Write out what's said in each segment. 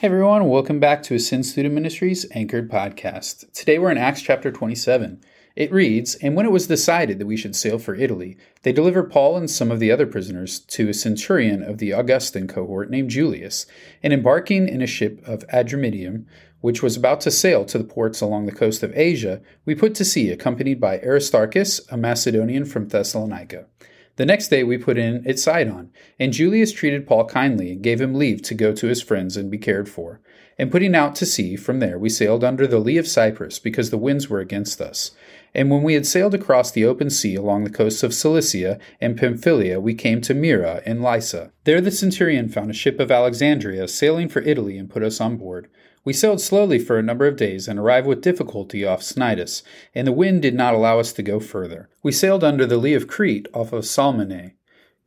Hey everyone, welcome back to Ascend Student Ministries Anchored Podcast. Today we're in Acts chapter 27. It reads And when it was decided that we should sail for Italy, they delivered Paul and some of the other prisoners to a centurion of the Augustan cohort named Julius, and embarking in a ship of Adramyttium, which was about to sail to the ports along the coast of Asia, we put to sea, accompanied by Aristarchus, a Macedonian from Thessalonica. The next day we put in at Sidon, and Julius treated Paul kindly and gave him leave to go to his friends and be cared for. And putting out to sea from there, we sailed under the lee of Cyprus, because the winds were against us. And when we had sailed across the open sea along the coasts of Cilicia and Pamphylia, we came to Myra and Lycia. There the centurion found a ship of Alexandria sailing for Italy and put us on board. We sailed slowly for a number of days and arrived with difficulty off Cnidus, and the wind did not allow us to go further. We sailed under the lee of Crete off of Salmone.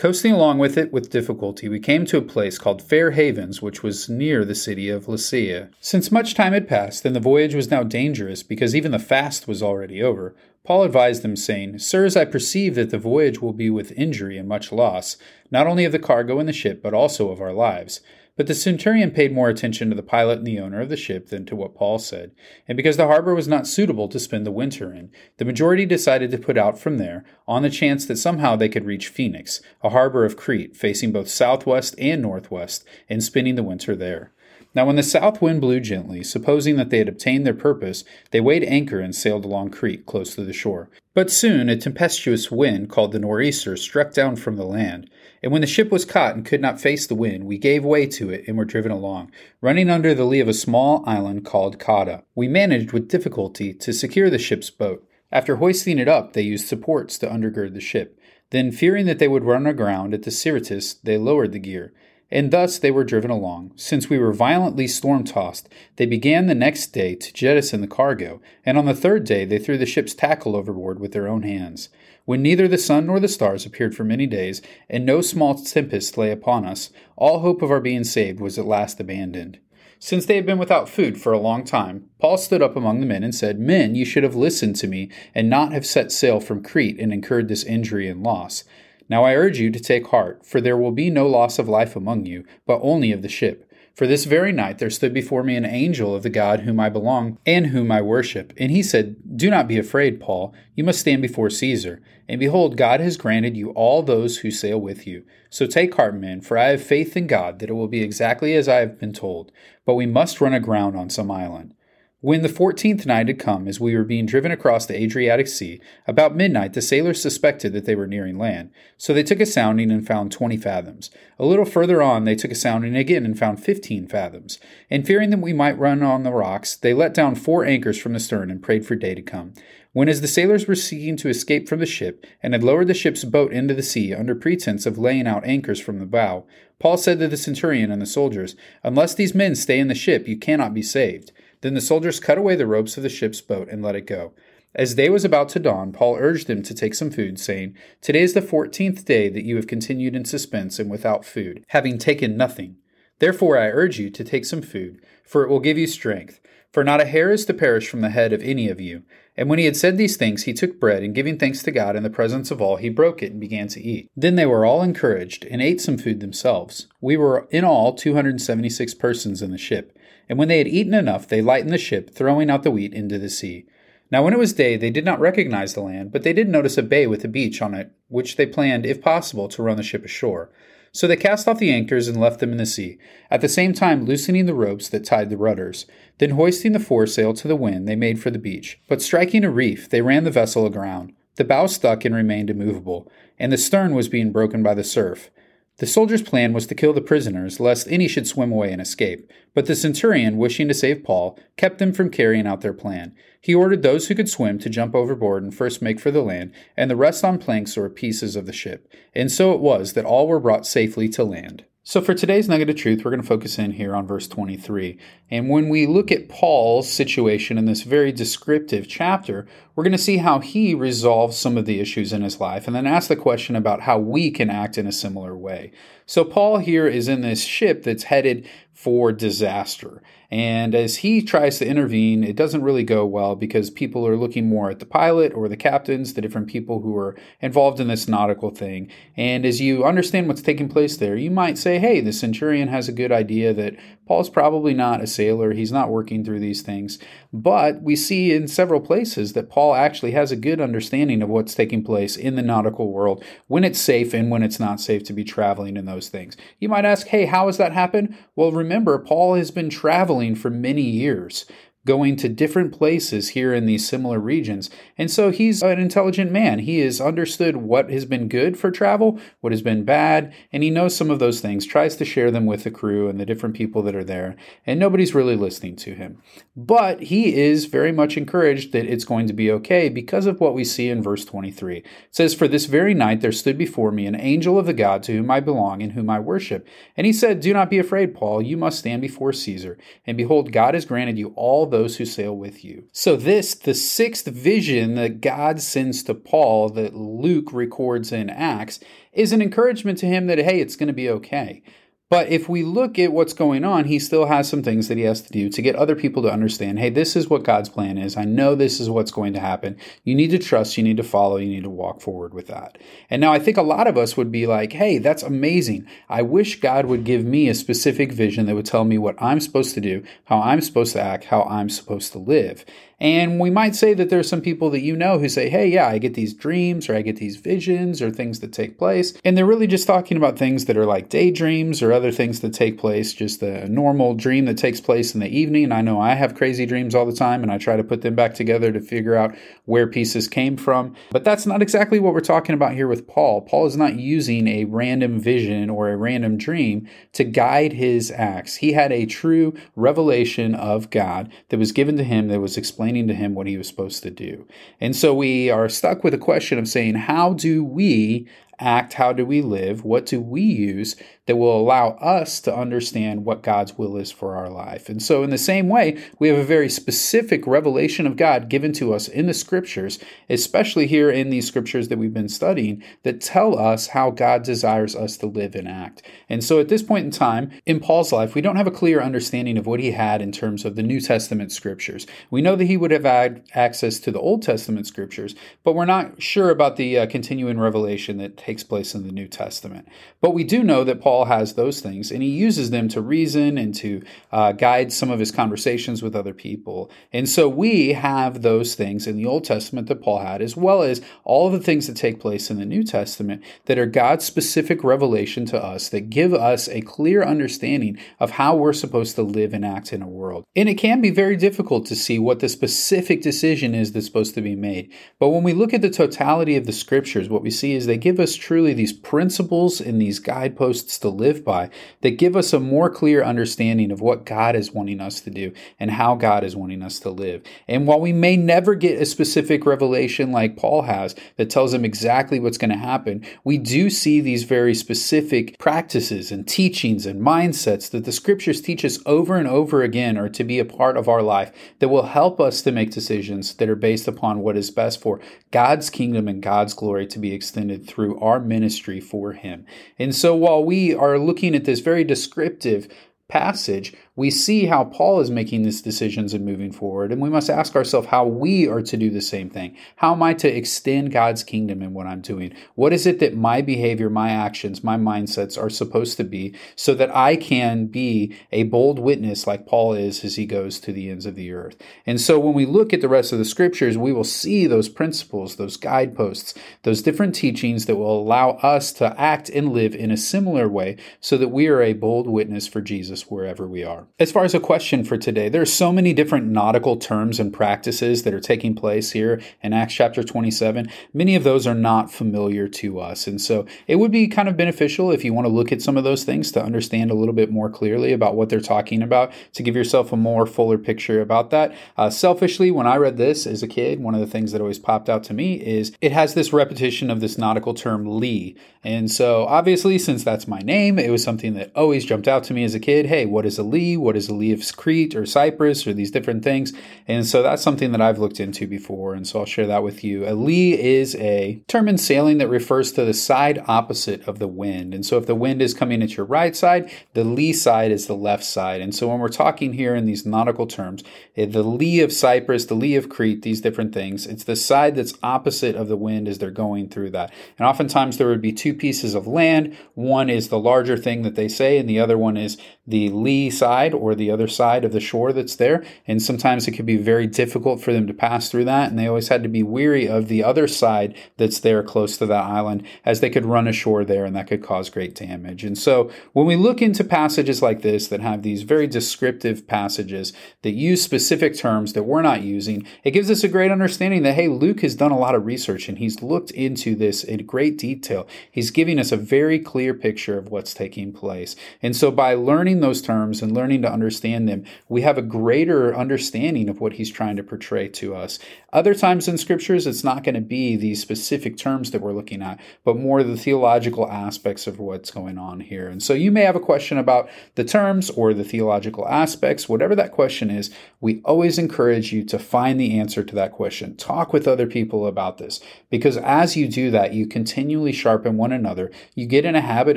Coasting along with it with difficulty, we came to a place called Fair Havens, which was near the city of Lasea. Since much time had passed, and the voyage was now dangerous because even the fast was already over, Paul advised them, saying, Sirs, I perceive that the voyage will be with injury and much loss, not only of the cargo and the ship, but also of our lives. But the centurion paid more attention to the pilot and the owner of the ship than to what Paul said, and because the harbor was not suitable to spend the winter in, the majority decided to put out from there on the chance that somehow they could reach Phoenix, a harbor of Crete facing both southwest and northwest, and spending the winter there. Now, when the south wind blew gently, supposing that they had obtained their purpose, they weighed anchor and sailed along Crete, close to the shore. But soon a tempestuous wind called the nor'easter struck down from the land, and when the ship was caught and could not face the wind, we gave way to it and were driven along, running under the lee of a small island called Cauda. We managed with difficulty to secure the ship's boat. After hoisting it up, they used supports to undergird the ship. Then, fearing that they would run aground at the Syrtis, they lowered the gear and thus they were driven along. Since we were violently storm tossed, they began the next day to jettison the cargo, and on the third day they threw the ship's tackle overboard with their own hands. When neither the sun nor the stars appeared for many days, and no small tempest lay upon us, all hope of our being saved was at last abandoned. Since they had been without food for a long time, Paul stood up among the men and said, Men, you should have listened to me, and not have set sail from Crete and incurred this injury and loss. Now I urge you to take heart, for there will be no loss of life among you, but only of the ship. For this very night there stood before me an angel of the God whom I belong and whom I worship. And he said, Do not be afraid, Paul. You must stand before Caesar. And behold, God has granted you all those who sail with you. So take heart, men, for I have faith in God that it will be exactly as I have been told. But we must run aground on some island. When the fourteenth night had come, as we were being driven across the Adriatic Sea, about midnight the sailors suspected that they were nearing land. So they took a sounding and found twenty fathoms. A little further on they took a sounding again and found fifteen fathoms. And fearing that we might run on the rocks, they let down four anchors from the stern and prayed for day to come. When as the sailors were seeking to escape from the ship, and had lowered the ship's boat into the sea under pretense of laying out anchors from the bow, Paul said to the centurion and the soldiers, Unless these men stay in the ship, you cannot be saved. Then the soldiers cut away the ropes of the ship's boat and let it go. As day was about to dawn, Paul urged them to take some food, saying, Today is the fourteenth day that you have continued in suspense and without food, having taken nothing. Therefore I urge you to take some food, for it will give you strength. For not a hair is to perish from the head of any of you. And when he had said these things, he took bread, and giving thanks to God in the presence of all, he broke it and began to eat. Then they were all encouraged, and ate some food themselves. We were in all 276 persons in the ship. And when they had eaten enough, they lightened the ship, throwing out the wheat into the sea. Now, when it was day, they did not recognize the land, but they did notice a bay with a beach on it, which they planned, if possible, to run the ship ashore. So they cast off the anchors and left them in the sea, at the same time loosening the ropes that tied the rudders. Then, hoisting the foresail to the wind, they made for the beach. But striking a reef, they ran the vessel aground. The bow stuck and remained immovable, and the stern was being broken by the surf. The soldiers' plan was to kill the prisoners, lest any should swim away and escape. But the centurion, wishing to save Paul, kept them from carrying out their plan. He ordered those who could swim to jump overboard and first make for the land, and the rest on planks or pieces of the ship. And so it was that all were brought safely to land. So, for today's nugget of truth, we're going to focus in here on verse 23. And when we look at Paul's situation in this very descriptive chapter, we're going to see how he resolves some of the issues in his life and then ask the question about how we can act in a similar way. So Paul here is in this ship that's headed for disaster. And as he tries to intervene, it doesn't really go well because people are looking more at the pilot or the captains, the different people who are involved in this nautical thing. And as you understand what's taking place there, you might say, hey, the centurion has a good idea that Paul's probably not a sailor. He's not working through these things. But we see in several places that Paul actually has a good understanding of what's taking place in the nautical world, when it's safe and when it's not safe to be traveling in those things. You might ask, hey, how has that happened? Well, remember, Paul has been traveling for many years going to different places here in these similar regions. And so he's an intelligent man. He has understood what has been good for travel, what has been bad, and he knows some of those things, tries to share them with the crew and the different people that are there, and nobody's really listening to him. But he is very much encouraged that it's going to be okay because of what we see in verse 23. It says, For this very night there stood before me an angel of the God to whom I belong and whom I worship. And he said, Do not be afraid, Paul, you must stand before Caesar. And behold, God has granted you all those who sail with you. So, this, the sixth vision that God sends to Paul that Luke records in Acts, is an encouragement to him that, hey, it's going to be okay. But if we look at what's going on, he still has some things that he has to do to get other people to understand hey, this is what God's plan is. I know this is what's going to happen. You need to trust, you need to follow, you need to walk forward with that. And now I think a lot of us would be like, hey, that's amazing. I wish God would give me a specific vision that would tell me what I'm supposed to do, how I'm supposed to act, how I'm supposed to live. And we might say that there's some people that you know who say, hey, yeah, I get these dreams or I get these visions or things that take place. And they're really just talking about things that are like daydreams or other things that take place, just the normal dream that takes place in the evening. I know I have crazy dreams all the time and I try to put them back together to figure out where pieces came from. But that's not exactly what we're talking about here with Paul. Paul is not using a random vision or a random dream to guide his acts. He had a true revelation of God that was given to him that was explaining to him what he was supposed to do. And so we are stuck with a question of saying, how do we act? How do we live? What do we use that will allow us to understand what God's will is for our life? And so, in the same way, we have a very specific revelation of God given to us in the scriptures, especially here in these scriptures that we've been studying, that tell us how God desires us to live and act. And so, at this point in time in Paul's life, we don't have a clear understanding of what he had in terms of the New Testament scriptures. We know that he would have had access to the Old Testament scriptures, but we're not sure about the uh, continuing revelation that takes place in the New Testament. But we do know that Paul has those things, and he uses them to reason and to uh, guide some of his conversations with other people. And so we have those things in the Old Testament that Paul had, as well as all the things that take place in the New Testament that are God's specific revelation to us that give us a clear understanding of how we're supposed to live and act in a world. And it can be very difficult to see what the specific decision is that's supposed to be made. But when we look at the totality of the scriptures, what we see is they give us truly these principles and these guideposts to live by that give us a more clear understanding of what God is wanting us to do and how God is wanting us to live. And while we may never get a specific revelation like Paul has that tells him exactly what's going to happen, we do see these very specific practices and teachings and mindsets that the scriptures teach us over and over again are to be a part of our life that will help us to make decisions that are based upon what is best for God's kingdom and God's glory to be extended through our ministry for Him. And so while we are looking at this very descriptive passage, we see how Paul is making these decisions and moving forward, and we must ask ourselves how we are to do the same thing. How am I to extend God's kingdom in what I'm doing? What is it that my behavior, my actions, my mindsets are supposed to be so that I can be a bold witness like Paul is as he goes to the ends of the earth? And so when we look at the rest of the scriptures, we will see those principles, those guideposts, those different teachings that will allow us to act and live in a similar way so that we are a bold witness for Jesus wherever we are. As far as a question for today, there are so many different nautical terms and practices that are taking place here in Acts chapter 27. Many of those are not familiar to us. And so it would be kind of beneficial if you want to look at some of those things to understand a little bit more clearly about what they're talking about, to give yourself a more fuller picture about that. Uh, selfishly, when I read this as a kid, one of the things that always popped out to me is it has this repetition of this nautical term Lee. And so obviously, since that's my name, it was something that always jumped out to me as a kid. hey, what is a lee? What is a lee of Crete or Cyprus or these different things? And so that's something that I've looked into before. And so I'll share that with you. A lee is a term in sailing that refers to the side opposite of the wind. And so if the wind is coming at your right side, the lee side is the left side. And so when we're talking here in these nautical terms, eh, the lee of Cyprus, the lee of Crete, these different things, it's the side that's opposite of the wind as they're going through that. And oftentimes there would be two pieces of land. One is the larger thing that they say, and the other one is the lee side or the other side of the shore that's there. And sometimes it could be very difficult for them to pass through that. And they always had to be weary of the other side that's there close to that island as they could run ashore there and that could cause great damage. And so when we look into passages like this that have these very descriptive passages that use specific terms that we're not using, it gives us a great understanding that, hey, Luke has done a lot of research and he's looked into this in great detail. He's giving us a very clear picture of what's taking place. And so by learning those terms and learning to understand them, we have a greater understanding of what he's trying to portray to us. Other times in scriptures, it's not going to be these specific terms that we're looking at, but more the theological aspects of what's going on here. And so you may have a question about the terms or the theological aspects, whatever that question is, we always encourage you to find the answer to that question. Talk with other people about this because as you do that, you continually sharpen one another. You get in a habit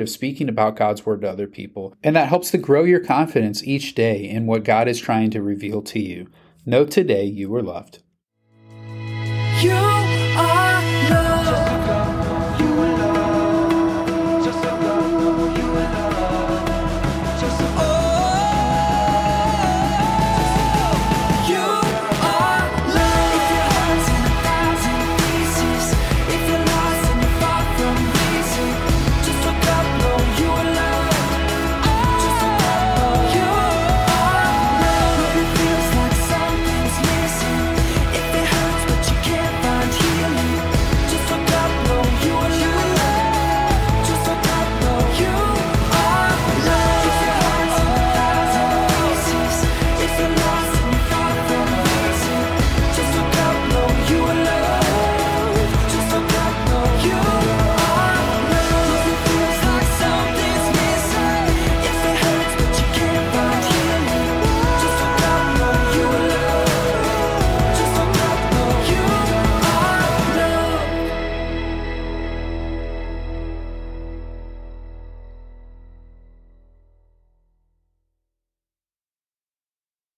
of speaking about God's word to other people, and that helps to grow your confidence each day in what God is trying to reveal to you. Know today you are loved. You